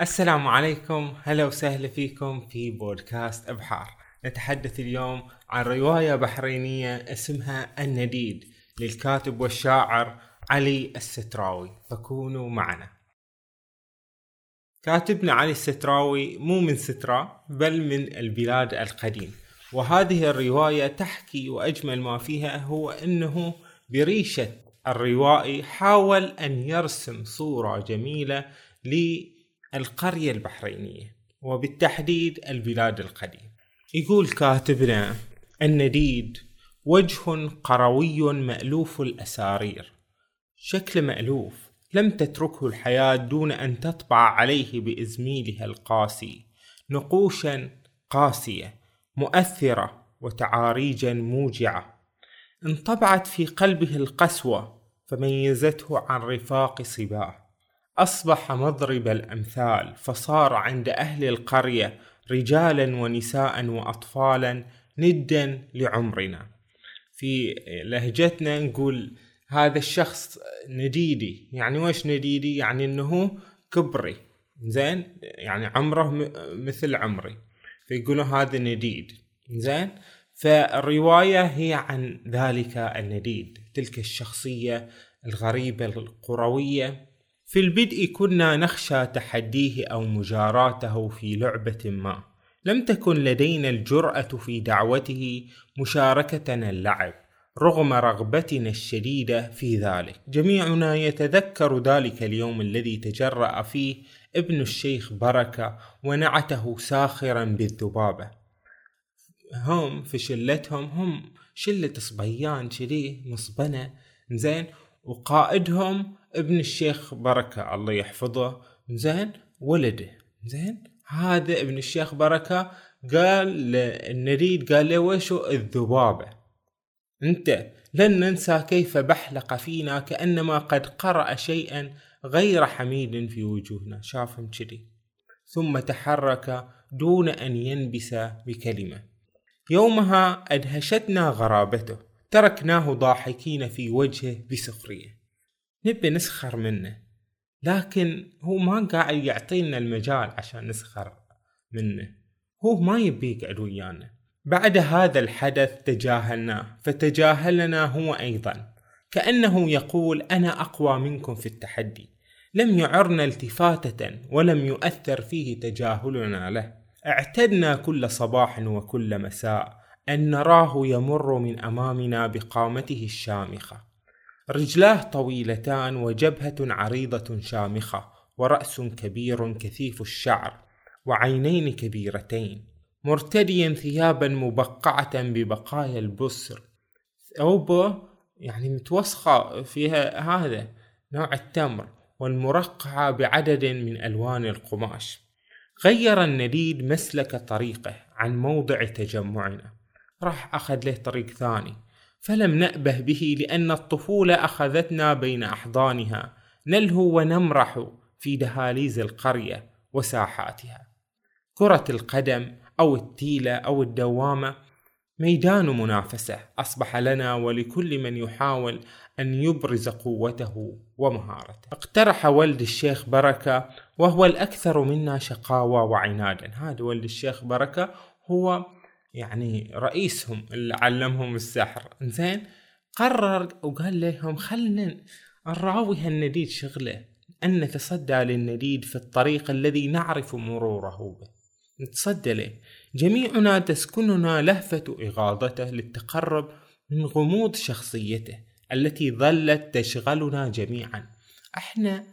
السلام عليكم. هلا وسهلا فيكم في بودكاست أبحار. نتحدث اليوم عن رواية بحرينية اسمها النديد للكاتب والشاعر علي الستراوي. فكونوا معنا. كاتبنا علي الستراوي مو من سترا بل من البلاد القديم. وهذه الرواية تحكي وأجمل ما فيها هو أنه بريشة الروائي حاول أن يرسم صورة جميلة للقرية البحرينية وبالتحديد البلاد القديم يقول كاتبنا النديد وجه قروي مألوف الأسارير. شكل مألوف لم تتركه الحياة دون أن تطبع عليه بإزميلها القاسي. نقوشا قاسية مؤثرة وتعاريجا موجعة. انطبعت في قلبه القسوة فميزته عن رفاق صباه. أصبح مضرب الأمثال فصار عند أهل القرية رجالا ونساء وأطفالا ندا لعمرنا. في لهجتنا نقول هذا الشخص نديدي. يعني وش نديدي؟ يعني إنه كبري. زين؟ يعني عمره مثل عمري. فيقولوا هذا نديد. زين؟ فالرواية هي عن ذلك النديد. تلك الشخصية الغريبة القروية. في البدء كنا نخشى تحديه أو مجاراته في لعبة ما. لم تكن لدينا الجرأة في دعوته مشاركتنا اللعب رغم رغبتنا الشديدة في ذلك. جميعنا يتذكر ذلك اليوم الذي تجرأ فيه ابن الشيخ بركة ونعته ساخرا بالذبابة. هم في شلتهم هم شلة صبيان شدي مصبنة زين وقائدهم ابن الشيخ بركة الله يحفظه. زين؟ ولده. زين؟ هذا ابن الشيخ بركة قال النريد قال له وشو الذبابة؟ أنت لن ننسى كيف بحلق فينا كأنما قد قرأ شيئا غير حميد في وجوهنا. شافهم كذي. ثم تحرك دون أن ينبس بكلمة. يومها أدهشتنا غرابته. تركناه ضاحكين في وجهه بسخرية. نبي نسخر منه. لكن هو ما قاعد يعطينا المجال عشان نسخر منه. هو ما يبي يقعد ويانا. بعد هذا الحدث تجاهلناه فتجاهلنا هو أيضا. كأنه يقول أنا أقوى منكم في التحدي. لم يعرنا التفاتة ولم يؤثر فيه تجاهلنا له. اعتدنا كل صباح وكل مساء أن نراه يمر من أمامنا بقامته الشامخة. رجلاه طويلتان وجبهة عريضة شامخة ورأس كبير كثيف الشعر وعينين كبيرتين مرتديا ثيابا مبقعة ببقايا البسر ثوبه يعني متوسخة فيها هذا نوع التمر والمرقعة بعدد من ألوان القماش. غير النديد مسلك طريقه عن موضع تجمعنا. راح أخذ له طريق ثاني. فلم نأبه به لأن الطفولة أخذتنا بين أحضانها نلهو ونمرح في دهاليز القرية وساحاتها. كرة القدم أو التيلة أو الدوامة ميدان منافسة أصبح لنا ولكل من يحاول أن يبرز قوته ومهارته. اقترح ولد الشيخ بركة وهو الأكثر منا شقاوة وعنادا. هذا ولد الشيخ بركة هو يعني رئيسهم اللي علمهم السحر. زين قرر وقال لهم خلنا نراوي هالنديد شغله أن نتصدى للنديد في الطريق الذي نعرف مروره به. نتصدى له. جميعنا تسكننا لهفة إغاظته للتقرب من غموض شخصيته التي ظلت تشغلنا جميعا. إحنا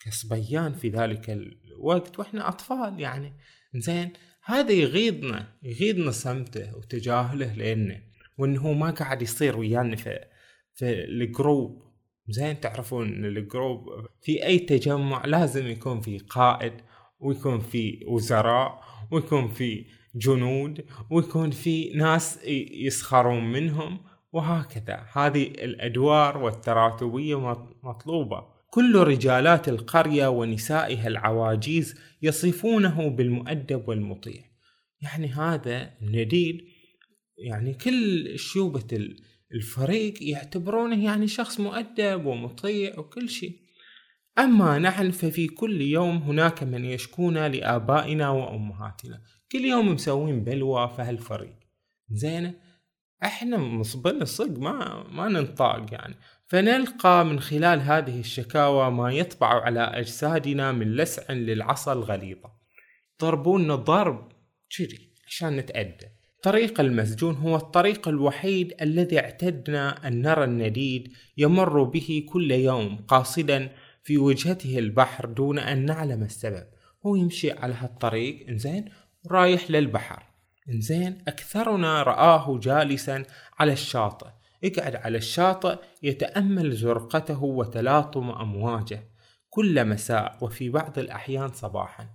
كصبيان في ذلك الوقت وإحنا أطفال يعني. زين هذا يغيظنا يغيظنا صمته وتجاهله لنا وإنه ما قاعد يصير ويانا في في ال group. زين تعرفون إن ال group في أي تجمع لازم يكون في قائد ويكون في وزراء ويكون في جنود ويكون في ناس يسخرون منهم وهكذا. هذه الأدوار والتراتبية مطلوبة. كل رجالات القرية ونسائها العواجيز يصفونه بالمؤدب والمطيع. يعني هذا نديد يعني كل شيوبة الفريق يعتبرونه يعني شخص مؤدب ومطيع وكل شيء. أما نحن ففي كل يوم هناك من يشكونا لآبائنا وأمهاتنا. كل يوم مسوين بلوى في هالفريق. زين إحنا مصبنا صدق ما ما ننطاق يعني. فنلقى من خلال هذه الشكاوى ما يطبع على أجسادنا من لسع للعصا الغليظة. ضربونا ضرب جري عشان نتأدى. طريق المسجون هو الطريق الوحيد الذي اعتدنا أن نرى النديد يمر به كل يوم قاصدا في وجهته البحر دون أن نعلم السبب. هو يمشي على هالطريق إنزين رايح للبحر. إنزين أكثرنا رآه جالسا على الشاطئ. يقعد على الشاطئ يتأمل زرقته وتلاطم أمواجه كل مساء وفي بعض الأحيان صباحا.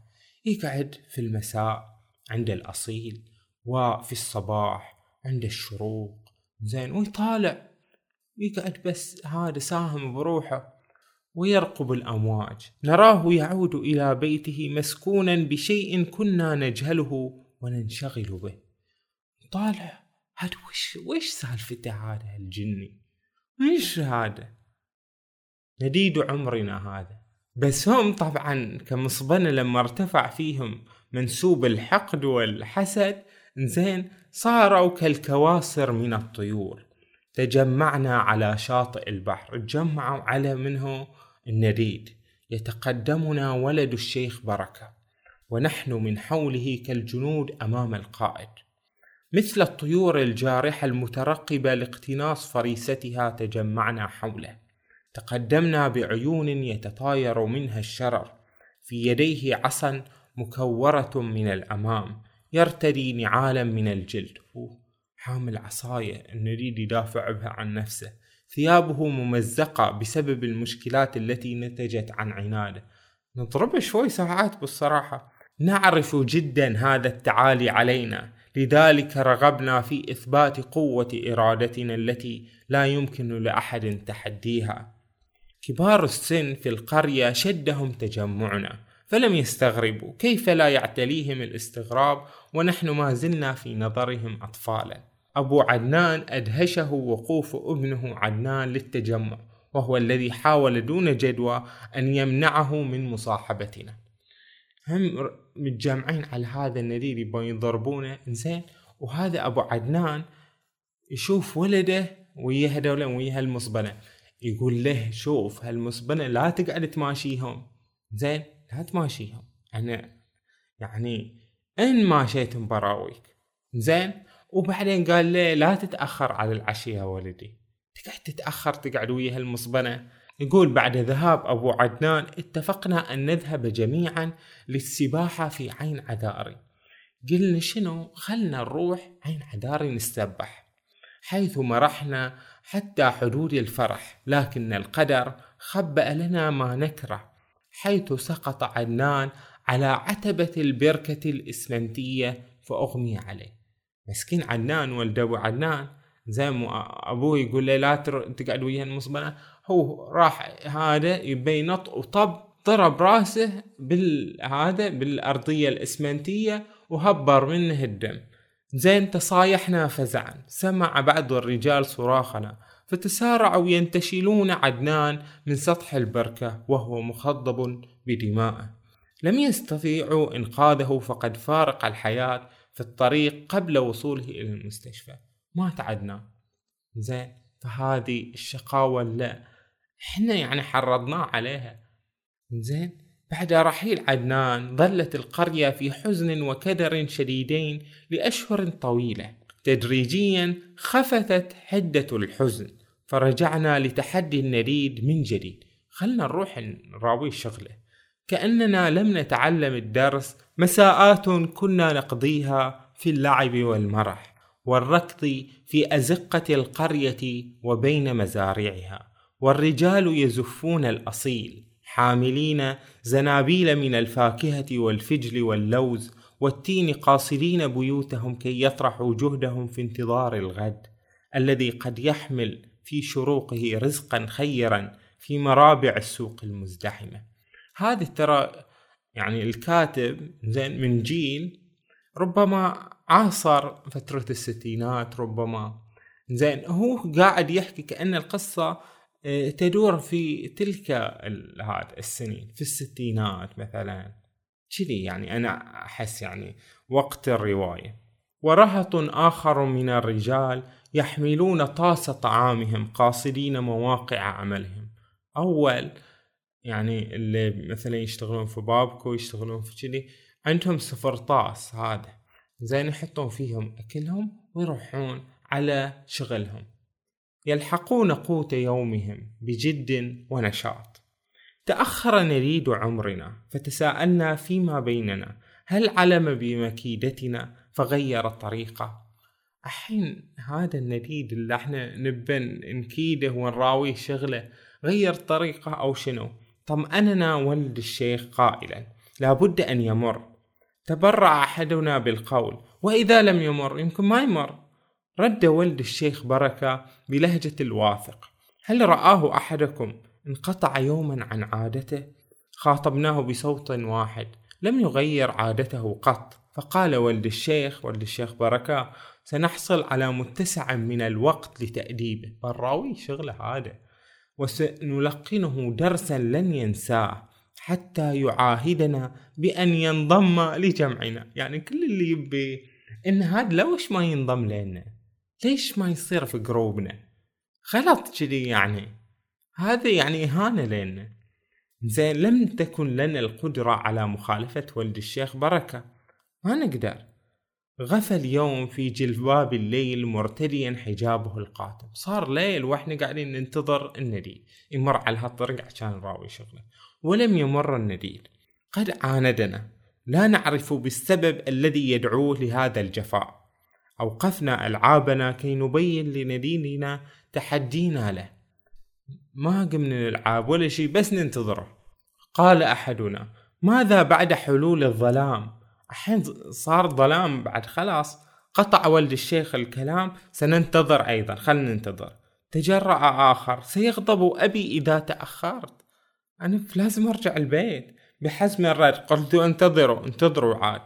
يقعد في المساء عند الأصيل وفي الصباح عند الشروق. زين ويطالع. يقعد بس هذا ساهم بروحه ويرقب الأمواج. نراه يعود إلى بيته مسكونا بشيء كنا نجهله وننشغل به. طالع هاد وش وش سالفته هذا الجني وش هذا؟ نديد عمرنا هذا. بس هم طبعا كمصبنة لما ارتفع فيهم منسوب الحقد والحسد زين صاروا كالكواسر من الطيور. تجمعنا على شاطئ البحر تجمعوا على منه النديد يتقدمنا ولد الشيخ بركة. ونحن من حوله كالجنود أمام القائد. مثل الطيور الجارحة المترقبة لاقتناص فريستها تجمعنا حوله. تقدمنا بعيون يتطاير منها الشرر. في يديه عصا مكورة من الأمام. يرتدي نعالا من الجلد. حامل عصاية. نريد يدافع بها عن نفسه. ثيابه ممزقة بسبب المشكلات التي نتجت عن عناده. نضربه شوي ساعات بالصراحة. نعرف جدا هذا التعالي علينا. لذلك رغبنا في إثبات قوة إرادتنا التي لا يمكن لأحد تحديها. كبار السن في القرية شدهم تجمعنا فلم يستغربوا كيف لا يعتليهم الاستغراب ونحن ما زلنا في نظرهم أطفالا. أبو عدنان أدهشه وقوف ابنه عدنان للتجمع وهو الذي حاول دون جدوى أن يمنعه من مصاحبتنا. هم متجمعين على هذا النديد يبون يضربونه زين وهذا أبو عدنان يشوف ولده ويا هذول ويا هالمصبنة. يقول له شوف هالمصبنة لا تقعد تماشيهم. زين لا تماشيهم. أنا يعني إن ماشيتهم براويك. زين وبعدين قال له لا تتأخر على العشاء يا ولدي. تقعد تتأخر تقعد ويا هالمصبنة؟ يقول بعد ذهاب أبو عدنان اتفقنا أن نذهب جميعا للسباحة في عين عذاري. قلنا شنو؟ خلنا نروح عين عذاري نستبح. حيث مرحنا حتى حدود الفرح لكن القدر خبأ لنا ما نكره حيث سقط عدنان على عتبة البركة الإسمنتية فأغمي عليه. مسكين عدنان ولد أبو عدنان زي ما أبوه يقول له لا تقعد ويا المصبنة هو راح هذا يبي نط وطب ضرب راسه بالهذا بالأرضية الإسمنتية وهبر منه الدم. زين تصايحنا فزعا. سمع بعض الرجال صراخنا. فتسارعوا ينتشلون عدنان من سطح البركة وهو مخضب بدمائه. لم يستطيعوا إنقاذه فقد فارق الحياة في الطريق قبل وصوله إلى المستشفى. مات عدنان. زين فهذه الشقاوة اللي إحنا يعني حرضناه عليها. زين بعد رحيل عدنان ظلت القرية في حزن وكدر شديدين لأشهر طويلة. تدريجيا خفتت حدة الحزن فرجعنا لتحدي النديد من جديد. خلنا نروح نراوي شغله. كأننا لم نتعلم الدرس مساءات كنا نقضيها في اللعب والمرح والركض في أزقة القرية وبين مزارعها. والرجال يزفون الأصيل حاملين زنابيل من الفاكهة والفجل واللوز والتين قاصدين بيوتهم كي يطرحوا جهدهم في انتظار الغد الذي قد يحمل في شروقه رزقا خيرا في مرابع السوق المزدحمة. هذه ترى يعني الكاتب زين من جيل ربما عاصر فترة الستينات ربما زين هو قاعد يحكي كأن القصة تدور في تلك هذا السنين في الستينات مثلا. كذي يعني أنا أحس يعني وقت الرواية. ورهط آخر من الرجال يحملون طاس طعامهم قاصدين مواقع عملهم. أول يعني اللي مثلا يشتغلون في بابكو يشتغلون في كذي عندهم صفر طاس هذا. زين يحطون فيهم أكلهم ويروحون على شغلهم. يلحقون قوت يومهم بجد ونشاط. تأخر نريد عمرنا فتساءلنا فيما بيننا هل علم بمكيدتنا؟ فغير الطريقة الحين هذا النديد اللي إحنا نبن نكيده ونراويه شغله غير طريقة أو شنو؟ طمأننا ولد الشيخ قائلا لابد أن يمر. تبرع أحدنا بالقول وإذا لم يمر يمكن ما يمر. رد ولد الشيخ بركة بلهجة الواثق. هل رآه أحدكم انقطع يوما عن عادته؟ خاطبناه بصوت واحد لم يغير عادته قط. فقال ولد الشيخ ولد الشيخ بركة سنحصل على متسع من الوقت لتأديبه. بالراوي شغله هذا. وسنلقنه درسا لن ينساه حتى يعاهدنا بأن ينضم لجمعنا. يعني كل اللي يبي إن هذا لوش ما ينضم لنا؟ ليش ما يصير في جروبنا؟ غلط كذي يعني. هذا يعني إهانة لنا. زين لم تكن لنا القدرة على مخالفة ولد الشيخ بركة. ما نقدر. غفى اليوم في جلباب الليل مرتديا حجابه القاتم صار ليل وإحنا قاعدين ننتظر النديد. يمر على هالطريق عشان نراوي شغله. ولم يمر النديد. قد عاندنا. لا نعرف بالسبب الذي يدعوه لهذا الجفاء. أوقفنا ألعابنا كي نبين لنديدنا تحدينا له. ما قمنا نلعب ولا شيء بس ننتظره. قال أحدنا ماذا بعد حلول الظلام؟ الحين صار ظلام بعد خلاص. قطع ولد الشيخ الكلام سننتظر أيضا خلنا ننتظر. تجرأ آخر سيغضب أبي إذا تأخرت. أنا لازم أرجع البيت. بحزم الرد قلت انتظروا انتظروا عاد.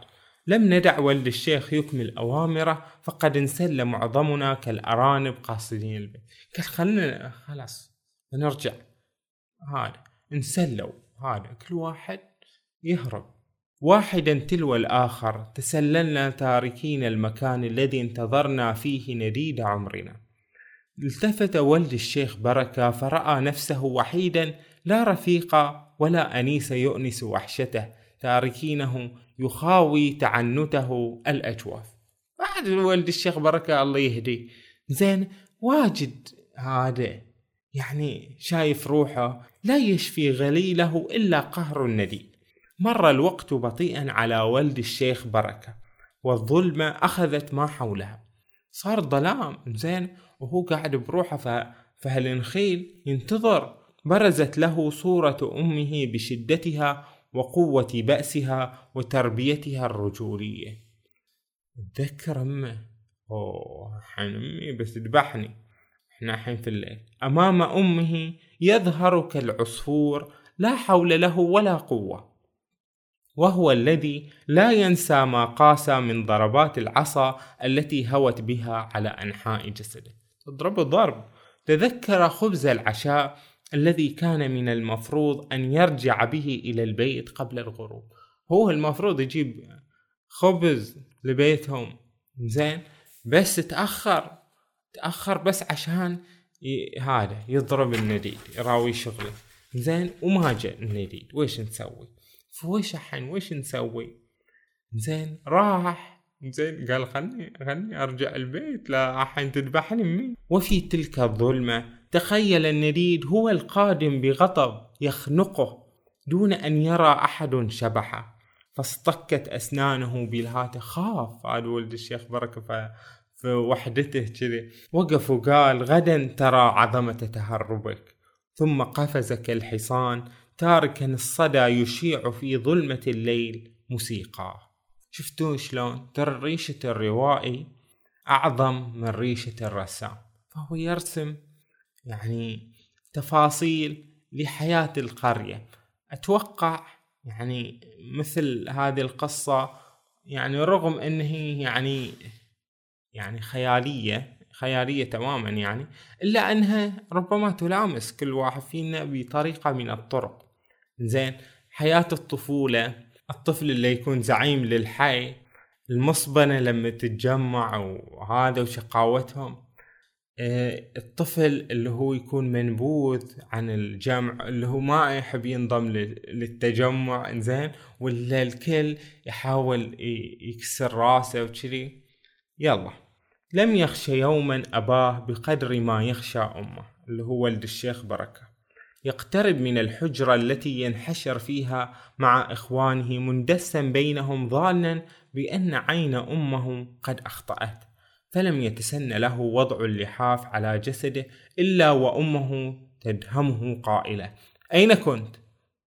لم ندع ولد الشيخ يكمل أوامره فقد انسل معظمنا كالأرانب قاصدين البيت. قال خلنا خلاص نرجع. هذا انسلوا. هذا كل واحد يهرب. واحدا تلو الآخر تسللنا تاركين المكان الذي انتظرنا فيه نديد عمرنا. التفت ولد الشيخ بركة فرأى نفسه وحيدا لا رفيق ولا أنيس يؤنس وحشته. تاركينه يخاوي تعنته الأجواف. بعد ولد الشيخ بركة الله يهدي زين واجد هذا يعني شايف روحه لا يشفي غليله إلا قهر النديد مر الوقت بطيئا على ولد الشيخ بركة والظلمة أخذت ما حولها. صار ظلام زين وهو قاعد بروحه فهالنخيل ينتظر. برزت له صورة أمه بشدتها وقوة بأسها وتربيتها الرجولية. تذكر أمه؟ أوه حين أمي بس تذبحني إحنا حين في الليل. أمام أمه يظهر كالعصفور لا حول له ولا قوة. وهو الذي لا ينسى ما قاس من ضربات العصا التي هوت بها على أنحاء جسده. تضرب ضرب تذكر خبز العشاء الذي كان من المفروض أن يرجع به إلى البيت قبل الغروب. هو المفروض يجيب خبز لبيتهم. زين. بس تأخر تأخر بس عشان ي... هذا يضرب النديد يراوي شغله. زين. وما جاء النديد. ويش نسوي؟ فوش الحين؟ ويش نسوي؟ زين. راح. زين. قال خلني خلني أرجع البيت. لا الحين تذبحني مين وفي تلك الظلمة تخيل النديد هو القادم بغضب يخنقه دون أن يرى أحد شبحه. فاصطكت أسنانه بالهاتف خاف هذا ولد الشيخ بركة في وحدته كذي. وقف وقال غدا ترى عظمة تهربك. ثم قفز كالحصان تاركا الصدى يشيع في ظلمة الليل موسيقى. شفتوا شلون؟ ترى ريشة الروائي أعظم من ريشة الرسام. فهو يرسم يعني تفاصيل لحياة القرية. أتوقع يعني مثل هذه القصة يعني رغم أن هي يعني يعني خيالية خيالية تماما يعني إلا أنها ربما تلامس كل واحد فينا بطريقة من الطرق. زين حياة الطفولة الطفل اللي يكون زعيم للحي المصبنة لما تتجمع وهذا وشقاوتهم. الطفل اللي هو يكون منبوذ عن الجمع اللي هو ما يحب ينضم للتجمع إنزين؟ ولا الكل يحاول يكسر راسه وكذي؟ يلا. لم يخشى يوما أباه بقدر ما يخشى أمه اللي هو ولد الشيخ بركة. يقترب من الحجرة التي ينحشر فيها مع إخوانه مندسا بينهم ظانا بأن عين أمه قد أخطأت. فلم يتسن له وضع اللحاف على جسده إلا وأمه تدهمه قائلة أين كنت؟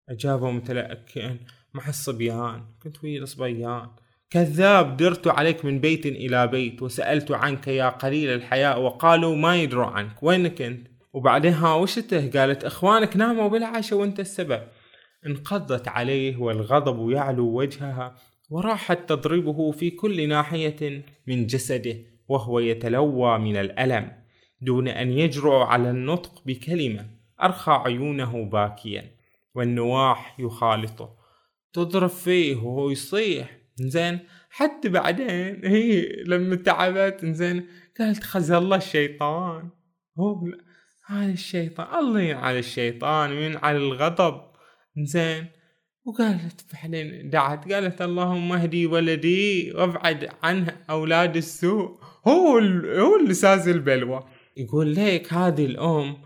أجابه متلأكئا مع الصبيان كنت ويا الصبيان كذاب درت عليك من بيت إلى بيت وسألت عنك يا قليل الحياء وقالوا ما يدروا عنك وينك أنت وبعدين ها وشته قالت إخوانك ناموا بالعشاء وأنت السبب. انقضت عليه والغضب يعلو وجهها وراحت تضربه في كل ناحية من جسده. وهو يتلوى من الألم دون أن يجرؤ على النطق بكلمة أرخى عيونه باكيا والنواح يخالطه. تضرب فيه وهو يصيح زين حتى بعدين. هي لما تعبت زين قالت خزى الله الشيطان. هو هذا الشيطان الله على الشيطان وين على الغضب. زين وقالت بعدين دعت قالت اللهم اهدي ولدي وابعد عنه أولاد السوء. هو هو اللي ساز البلوى. يقول ليك هذه الأم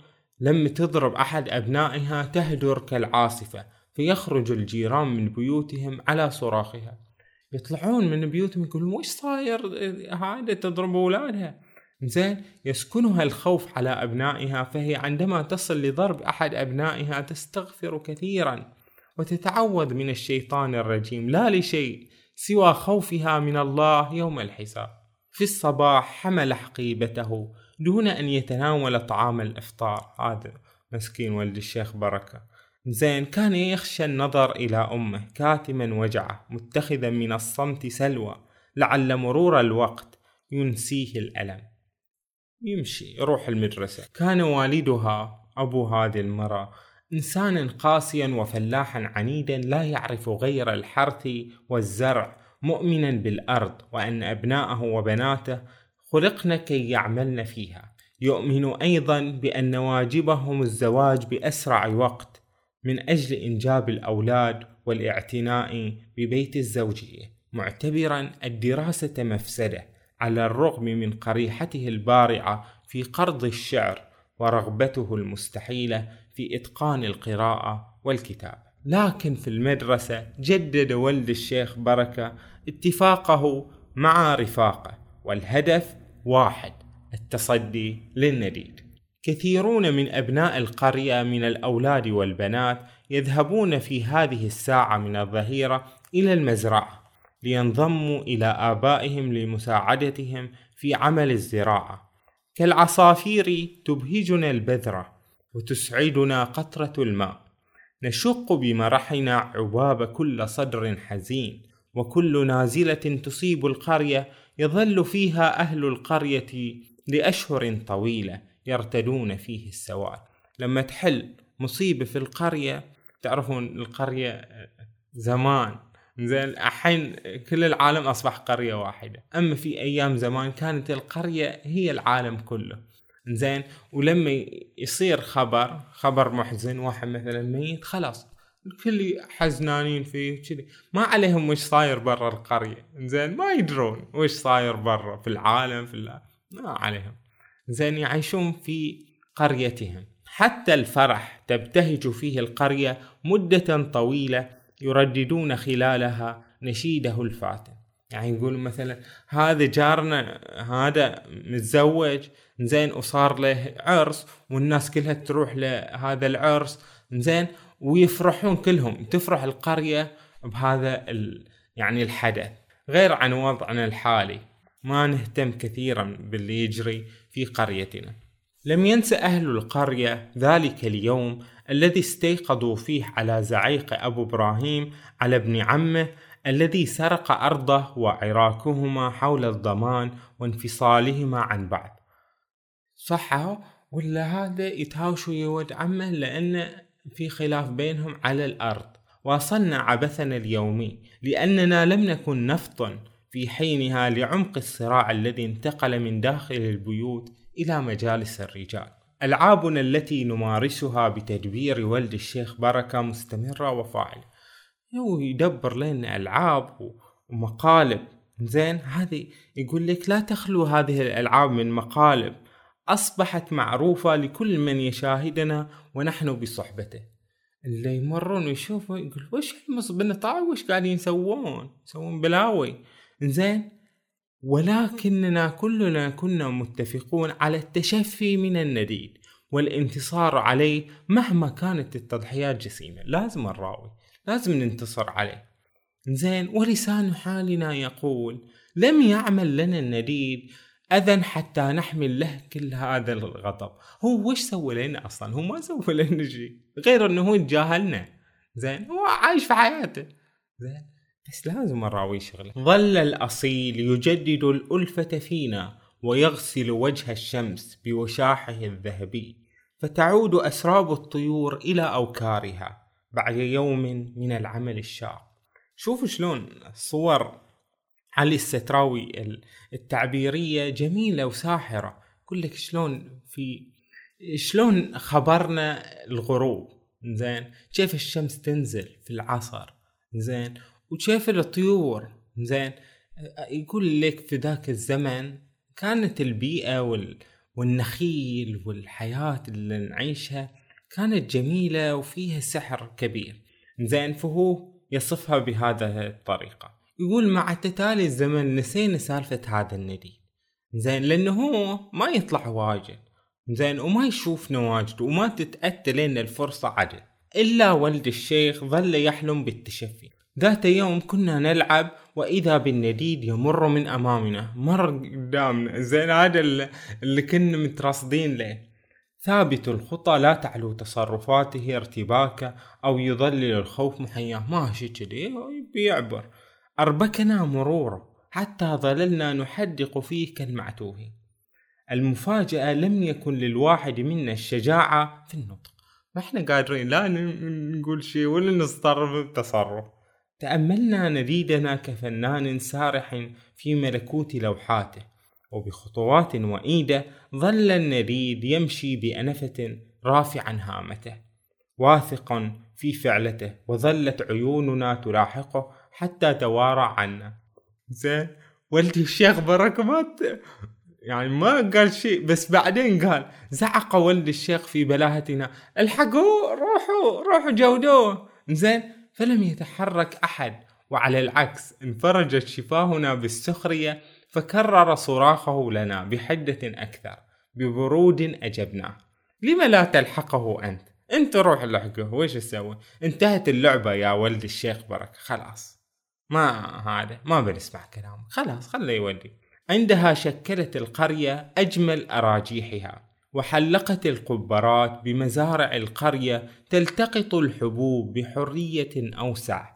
لما تضرب أحد أبنائها تهدر كالعاصفة فيخرج الجيران من بيوتهم على صراخها. يطلعون من بيوتهم يقولون وش صاير؟ هذا تضرب أولادها. زين يسكنها الخوف على أبنائها فهي عندما تصل لضرب أحد أبنائها تستغفر كثيرا وتتعوذ من الشيطان الرجيم. لا لشيء سوى خوفها من الله يوم الحساب. في الصباح حمل حقيبته دون أن يتناول طعام الإفطار. هذا مسكين ولد الشيخ بركة. زين كان يخشى النظر إلى أمه. كاتما وجعه متخذا من الصمت سلوى. لعل مرور الوقت ينسيه الألم. يمشي يروح المدرسة. كان والدها أبو هذه المرأة إنسانا قاسيا وفلاحا عنيدا لا يعرف غير الحرث والزرع. مؤمنا بالأرض وأن أبناءه وبناته خلقن كي يعملن فيها. يؤمن أيضا بأن واجبهم الزواج بأسرع وقت من أجل إنجاب الأولاد والاعتناء ببيت الزوجية معتبرا الدراسة مفسدة على الرغم من قريحته البارعة في قرض الشعر ورغبته المستحيلة في إتقان القراءة والكتابة لكن في المدرسة جدد ولد الشيخ بركة اتفاقه مع رفاقه والهدف واحد التصدي للنديد. كثيرون من أبناء القرية من الأولاد والبنات يذهبون في هذه الساعة من الظهيرة إلى المزرعة لينضموا إلى آبائهم لمساعدتهم في عمل الزراعة. كالعصافير تبهجنا البذرة وتسعدنا قطرة الماء. نشق بمرحنا عباب كل صدر حزين وكل نازلة تصيب القرية يظل فيها أهل القرية لأشهر طويلة يرتدون فيه السواد. لما تحل مصيبة في القرية تعرفون القرية زمان زين الحين كل العالم أصبح قرية واحدة. أما في أيام زمان كانت القرية هي العالم كله. زين. ولما يصير خبر خبر محزن واحد مثلا ميت خلاص الكل حزنانين فيه كذي ما عليهم وش صاير برا القرية. زين ما يدرون وش صاير برا في العالم في الله ما عليهم. زين يعيشون في قريتهم. حتى الفرح تبتهج فيه القرية مدة طويلة يرددون خلالها نشيده الفاتن. يعني يقول مثلا هذا جارنا هذا متزوج زين وصار له عرس والناس كلها تروح لهذا العرس زين ويفرحون كلهم. تفرح القرية بهذا يعني الحدث غير عن وضعنا الحالي ما نهتم كثيرا باللي يجري في قريتنا. لم ينس أهل القرية ذلك اليوم الذي استيقظوا فيه على زعيق أبو إبراهيم على ابن عمه الذي سرق أرضه وعراكهما حول الضمان وانفصالهما عن بعض. صحوا ولا هذا يتهاوشوا يا ولد عمه؟ لأن في خلاف بينهم على الأرض. واصلنا عبثنا اليومي. لأننا لم نكن نفطن في حينها لعمق الصراع الذي انتقل من داخل البيوت إلى مجالس الرجال. ألعابنا التي نمارسها بتدبير ولد الشيخ بركة مستمرة وفاعلة. يدبر لنا ألعاب ومقالب. زين هذه يقول لك لا تخلو هذه الألعاب من مقالب. أصبحت معروفة لكل من يشاهدنا ونحن بصحبته. اللي يمرون ويشوفوا يقول وش المصبنة طاع وش قاعدين يسوون؟ يسوون بلاوي. زين ولكننا كلنا كنا متفقون على التشفي من النديد والانتصار عليه مهما كانت التضحيات جسيمة. لازم نراوي لازم ننتصر عليه. زين ولسان حالنا يقول لم يعمل لنا النديد أذى حتى نحمل له كل هذا الغضب. هو وش سوى لنا أصلا؟ هو ما سوى لنا شيء غير أنه هو يتجاهلنا زين هو عايش في حياته. زين بس لازم نراوي شغله. ظل الأصيل يجدد الألفة فينا ويغسل وجه الشمس بوشاحه الذهبي فتعود أسراب الطيور إلى أوكارها. بعد يوم من العمل الشاق. شوفوا شلون صور علي الستراوي التعبيرية جميلة وساحرة. يقول لك شلون في شلون خبرنا الغروب. زين؟ كيف الشمس تنزل في العصر. زين؟ وكيف الطيور. زين؟ يقول لك في ذاك الزمن كانت البيئة وال... والنخيل والحياة اللي نعيشها كانت جميلة وفيها سحر كبير. زين فهو يصفها بهذا الطريقة. يقول مع تتالي الزمن نسينا سالفة هذا الندي زين لأنه هو ما يطلع واجد. زين وما يشوفنا واجد وما تتأتى لنا الفرصة عدل. إلا ولد الشيخ ظل يحلم بالتشفي. ذات يوم كنا نلعب وإذا بالنديد يمر من أمامنا. مر قدامنا. زين هذا اللي كنا مترصدين له ثابت الخطى لا تعلو تصرفاته ارتباكه أو يضلل الخوف محياه ماشي كذي بيعبر أربكنا مرورا حتى ظللنا نحدق فيه كالمعتوه المفاجأة لم يكن للواحد منا الشجاعة في النطق. ما إحنا قادرين لا نقول شيء ولا نتصرف تصرف تأملنا نديدنا كفنان سارح في ملكوت لوحاته. وبخطوات وئيدة ظل النديد يمشي بأنفة رافعا هامته واثقا في فعلته وظلت عيوننا تلاحقه حتى توارى عنا. زين ولدي الشيخ بركة ما يعني ما قال شيء بس بعدين قال زعق ولد الشيخ في بلاهتنا الحقوا روحوا روحوا جودوه زين فلم يتحرك أحد وعلى العكس انفرجت شفاهنا بالسخرية فكرر صراخه لنا بحدة أكثر ببرود أجبناه. لم لا تلحقه أنت؟ أنت روح لحقه ويش تسوي انتهت اللعبة يا ولد الشيخ بركة خلاص. ما هذا ما بنسمع كلامه خلاص خله يودي. عندها شكلت القرية أجمل أراجيحها وحلقت القبرات بمزارع القرية تلتقط الحبوب بحرية أوسع.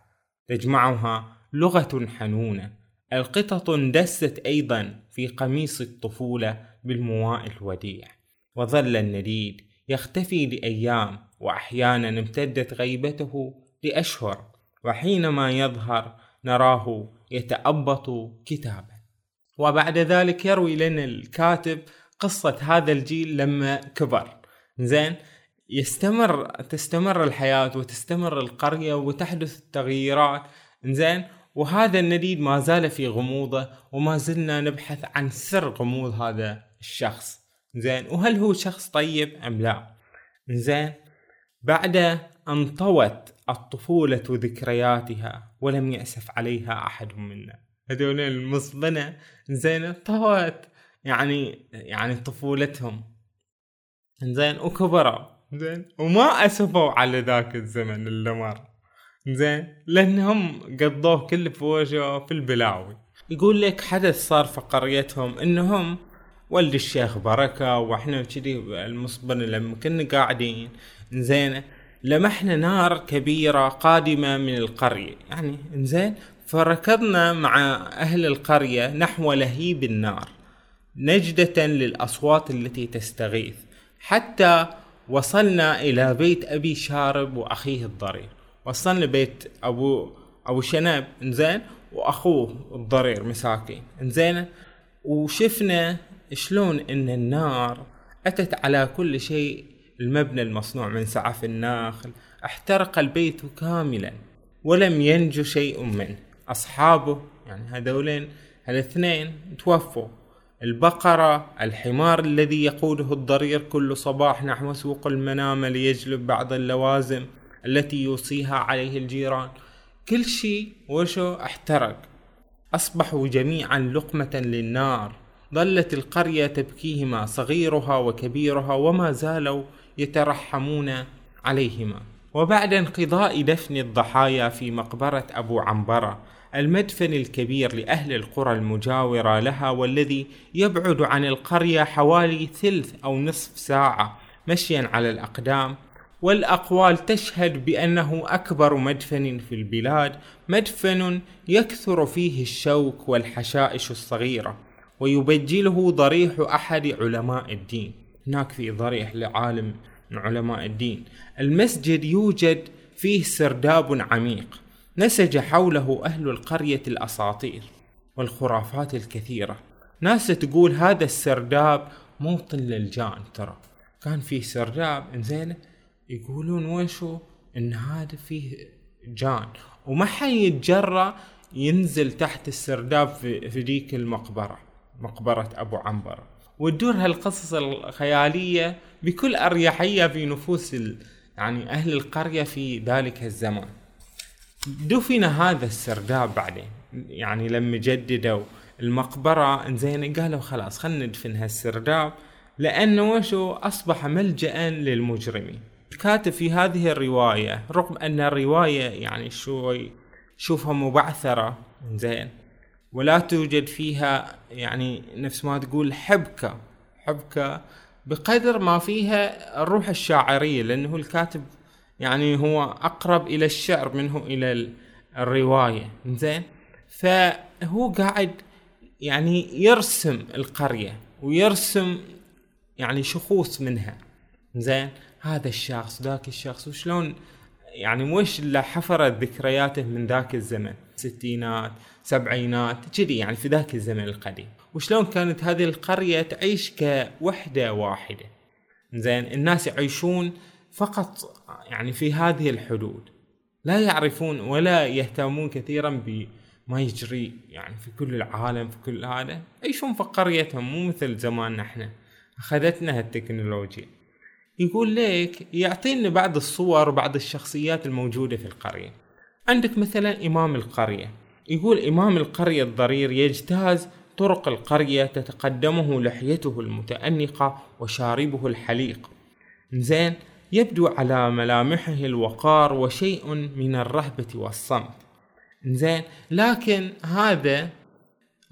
تجمعها لغة حنونة القطط اندست أيضا في قميص الطفولة بالمواء الوديع. وظل النديد يختفي لأيام وأحيانا امتدت غيبته لأشهر وحينما يظهر نراه يتأبط كتابا. وبعد ذلك يروي لنا الكاتب قصة هذا الجيل لما كبر. زين يستمر تستمر الحياة وتستمر القرية وتحدث التغييرات. زين وهذا النديد ما زال في غموضه وما زلنا نبحث عن سر غموض هذا الشخص. زين وهل هو شخص طيب أم لا؟ زين بعد أن طوت الطفولة ذكرياتها ولم يأسف عليها أحد منا. هذول المصبنة زين طوت يعني يعني طفولتهم. زين وكبروا. زين وما أسفوا على ذاك الزمن اللي مر. زين لأنهم قضوه كل فوجه في البلاوي. يقول لك حدث صار في قريتهم إنهم ولد الشيخ بركة وإحنا كذي المصبن لما كنا قاعدين زين لمحنا نار كبيرة قادمة من القرية. يعني انزين فركضنا مع أهل القرية نحو لهيب النار نجدة للأصوات التي تستغيث. حتى وصلنا إلى بيت أبي شارب وأخيه الضرير. وصلنا بيت أبو أبو شنب إنزين وأخوه الضرير مساكين. إنزين وشفنا شلون إن النار أتت على كل شيء المبنى المصنوع من سعف الناخل احترق البيت كاملا ولم ينجو شيء منه. أصحابه يعني هذولين الاثنين توفوا. البقرة الحمار الذي يقوده الضرير كل صباح نحو سوق المنامة ليجلب بعض اللوازم. التي يوصيها عليه الجيران. كل شيء وشو احترق. أصبحوا جميعا لقمة للنار. ظلت القرية تبكيهما صغيرها وكبيرها وما زالوا يترحمون عليهما. وبعد انقضاء دفن الضحايا في مقبرة أبو عنبرة المدفن الكبير لأهل القرى المجاورة لها والذي يبعد عن القرية حوالي ثلث أو نصف ساعة مشيا على الأقدام والأقوال تشهد بأنه أكبر مدفن في البلاد مدفن يكثر فيه الشوك والحشائش الصغيرة ويبجله ضريح أحد علماء الدين. هناك في ضريح لعالم من علماء الدين. المسجد يوجد فيه سرداب عميق نسج حوله أهل القرية الأساطير والخرافات الكثيرة. ناس تقول هذا السرداب موطن للجان ترى. كان فيه سرداب إنزين يقولون وشو إن هذا فيه جان. وما حيتجرى ينزل تحت السرداب في, في ديك المقبرة مقبرة أبو عنبر. وتدور هالقصص الخيالية بكل أريحية في نفوس يعني أهل القرية في ذلك الزمان. دفن هذا السرداب بعدين. يعني لما جددوا المقبرة إنزين قالوا خلاص خلنا ندفن هالسرداب لأنه وشو أصبح ملجأ للمجرمين. الكاتب في هذه الرواية رغم أن الرواية يعني شوي شوفها مبعثرة زين. ولا توجد فيها يعني نفس ما تقول حبكة حبكة بقدر ما فيها الروح الشاعرية لأنه الكاتب يعني هو أقرب إلى الشعر منه إلى الرواية زين. فهو قاعد يعني يرسم القرية ويرسم يعني شخوص منها زين. هذا الشخص ذاك الشخص وشلون؟ يعني وش اللي حفرت ذكرياته من ذاك الزمن؟ ستينات سبعينات كذي يعني في ذاك الزمن القديم. وشلون كانت هذه القرية تعيش كوحدة واحدة؟ زين الناس يعيشون فقط يعني في هذه الحدود. لا يعرفون ولا يهتمون كثيرا بما يجري يعني في كل العالم في كل هذا. يعيشون في قريتهم مو مثل زماننا إحنا. أخذتنا التكنولوجيا يقول لك يعطينا بعض الصور وبعض الشخصيات الموجودة في القرية. عندك مثلا إمام القرية. يقول إمام القرية الضرير يجتاز طرق القرية تتقدمه لحيته المتأنقة وشاربه الحليق. زين يبدو على ملامحه الوقار وشيء من الرهبة والصمت. زين لكن هذا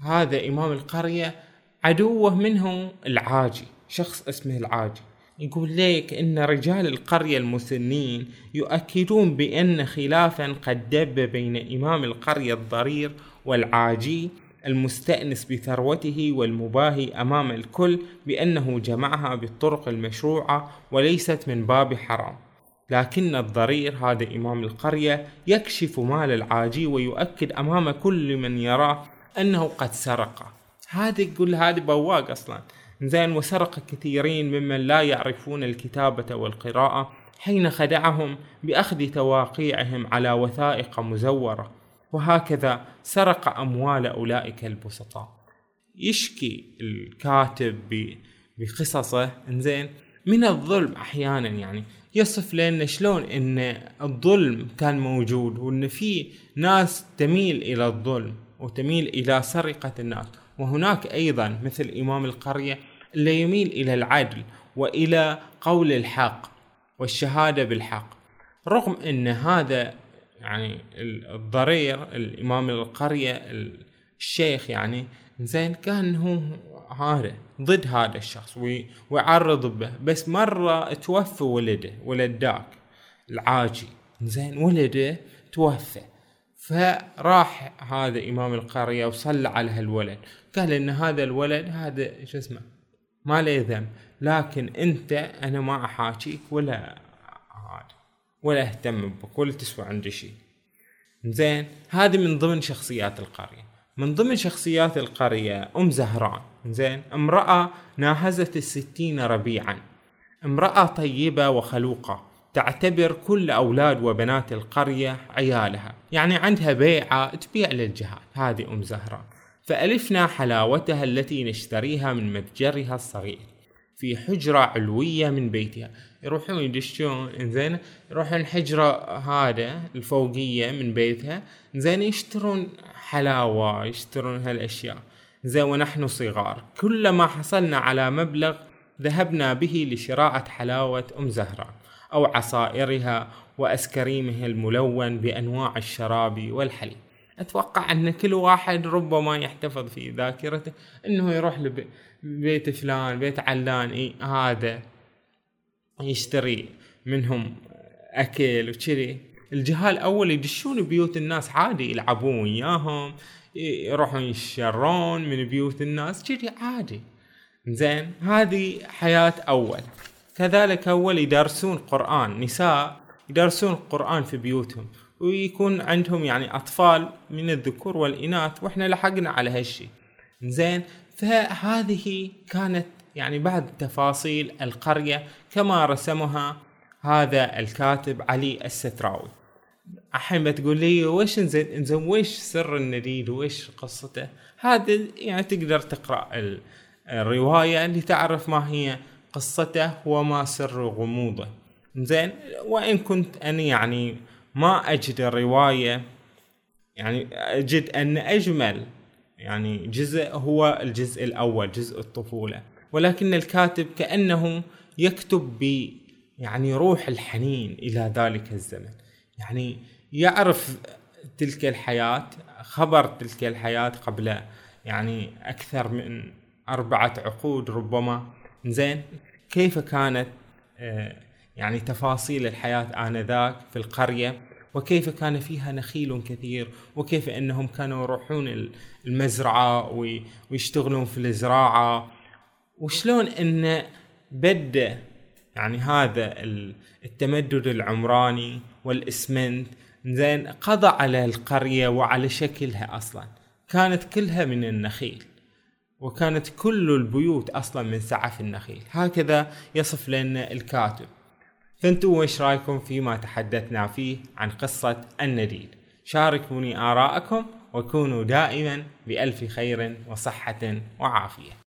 هذا إمام القرية عدوه منه العاجي شخص اسمه العاجي. يقول لك إن رجال القرية المسنين يؤكدون بأن خلافا قد دب بين إمام القرية الضرير والعاجي المستأنس بثروته والمباهي أمام الكل بأنه جمعها بالطرق المشروعة وليست من باب حرام. لكن الضرير هذا إمام القرية يكشف مال العاجي ويؤكد أمام كل من يراه أنه قد سرقه. هذا يقول هذا بواق أصلا. زين وسرق كثيرين ممن لا يعرفون الكتابة والقراءة حين خدعهم بأخذ تواقيعهم على وثائق مزورة. وهكذا سرق أموال أولئك البسطاء. يشكي الكاتب بقصصه إنزين من الظلم أحيانا يعني. يصف لنا شلون إن الظلم كان موجود وإن في ناس تميل إلى الظلم وتميل إلى سرقة الناس. وهناك أيضا مثل إمام القرية اللي يميل إلى العدل وإلى قول الحق والشهادة بالحق. رغم أن هذا يعني الضرير الإمام القرية الشيخ يعني زين كان هو هذا ضد هذا الشخص ويعرض به. بس مرة توفى ولده ولد ذاك العاجي. زين ولده توفى. فراح هذا إمام القرية وصلى على هالولد. قال إن هذا الولد هذا شو اسمه؟ ما له ذنب. لكن أنت أنا ما أحاكيك ولا ولا أهتم بك ولا تسوى عندي شيء. زين هذه من ضمن شخصيات القرية. من ضمن شخصيات القرية أم زهران. زين امرأة ناهزت الستين ربيعا. امرأة طيبة وخلوقة تعتبر كل أولاد وبنات القرية عيالها. يعني عندها بيعة تبيع للجهات. هذه أم زهرة. فألفنا حلاوتها التي نشتريها من متجرها الصغير في حجرة علوية من بيتها. يروحون يدشون إنزين يروحون الحجرة هذا الفوقية من بيتها. زين يشترون حلاوة يشترون هالأشياء. زين ونحن صغار. كلما حصلنا على مبلغ ذهبنا به لشراءة حلاوة أم زهرة أو عصائرها وأسكريمه الملون بأنواع الشراب والحليب أتوقع أن كل واحد ربما يحتفظ في ذاكرته أنه يروح لبيت فلان بيت علان إيه هذا يشتري منهم أكل وكذي. الجهال أول يدشون بيوت الناس عادي يلعبون وياهم يروحون يشرون من بيوت الناس كذي عادي. زين هذه حياة أول. كذلك أول يدرسون قرآن نساء يدرسون القرآن في بيوتهم ويكون عندهم يعني أطفال من الذكور والإناث وإحنا لحقنا على هالشي. زين فهذه كانت يعني بعض تفاصيل القرية كما رسمها هذا الكاتب علي الستراوي. الحين بتقول لي وش انزين انزين وش سر النديد؟ وش قصته؟ هذا يعني تقدر تقرأ الرواية لتعرف ما هي قصته وما سر غموضه. زين وإن كنت أنا يعني ما أجد الروايه يعني أجد أن أجمل يعني جزء هو الجزء الأول جزء الطفولة. ولكن الكاتب كأنه يكتب ب يعني روح الحنين إلى ذلك الزمن. يعني يعرف تلك الحياة خبر تلك الحياة قبل يعني أكثر من أربعة عقود ربما. زين كيف كانت آه، يعني تفاصيل الحياة آنذاك في القرية وكيف كان فيها نخيل كثير وكيف إنهم كانوا يروحون المزرعة ويشتغلون في الزراعة. وشلون إن بدا يعني هذا التمدد العمراني والإسمنت زين قضى على القرية وعلى شكلها أصلا. كانت كلها من النخيل وكانت كل البيوت أصلا من سعف النخيل. هكذا يصف لنا الكاتب. فانتم وش رأيكم فيما تحدثنا فيه عن قصة النديد شاركوني آراءكم وكونوا دائما بألف خير وصحة وعافية.